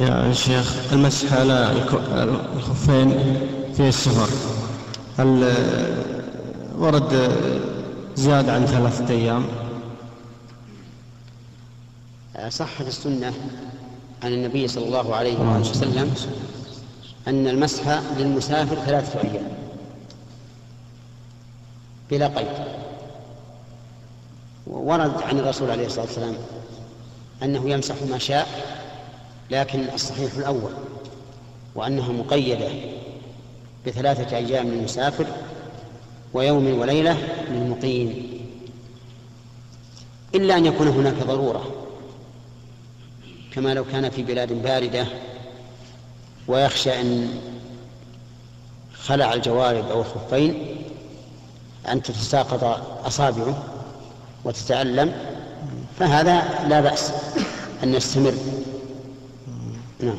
يا شيخ المسح على الخفين في السفر. هل ورد زيادة عن ثلاثة أيام؟ صحت السنة عن النبي صلى الله عليه وسلم أن المسح للمسافر ثلاثة أيام. بلا قيد. ورد عن الرسول عليه الصلاة والسلام أنه يمسح ما شاء لكن الصحيح الأول وأنها مقيدة بثلاثة أيام للمسافر ويوم وليلة للمقيم. إلا أن يكون هناك ضرورة كما لو كان في بلاد باردة ويخشى أن خلع الجوارب أو الخفين أن تتساقط أصابعه وتتألم فهذا لا بأس أن يستمر. نعم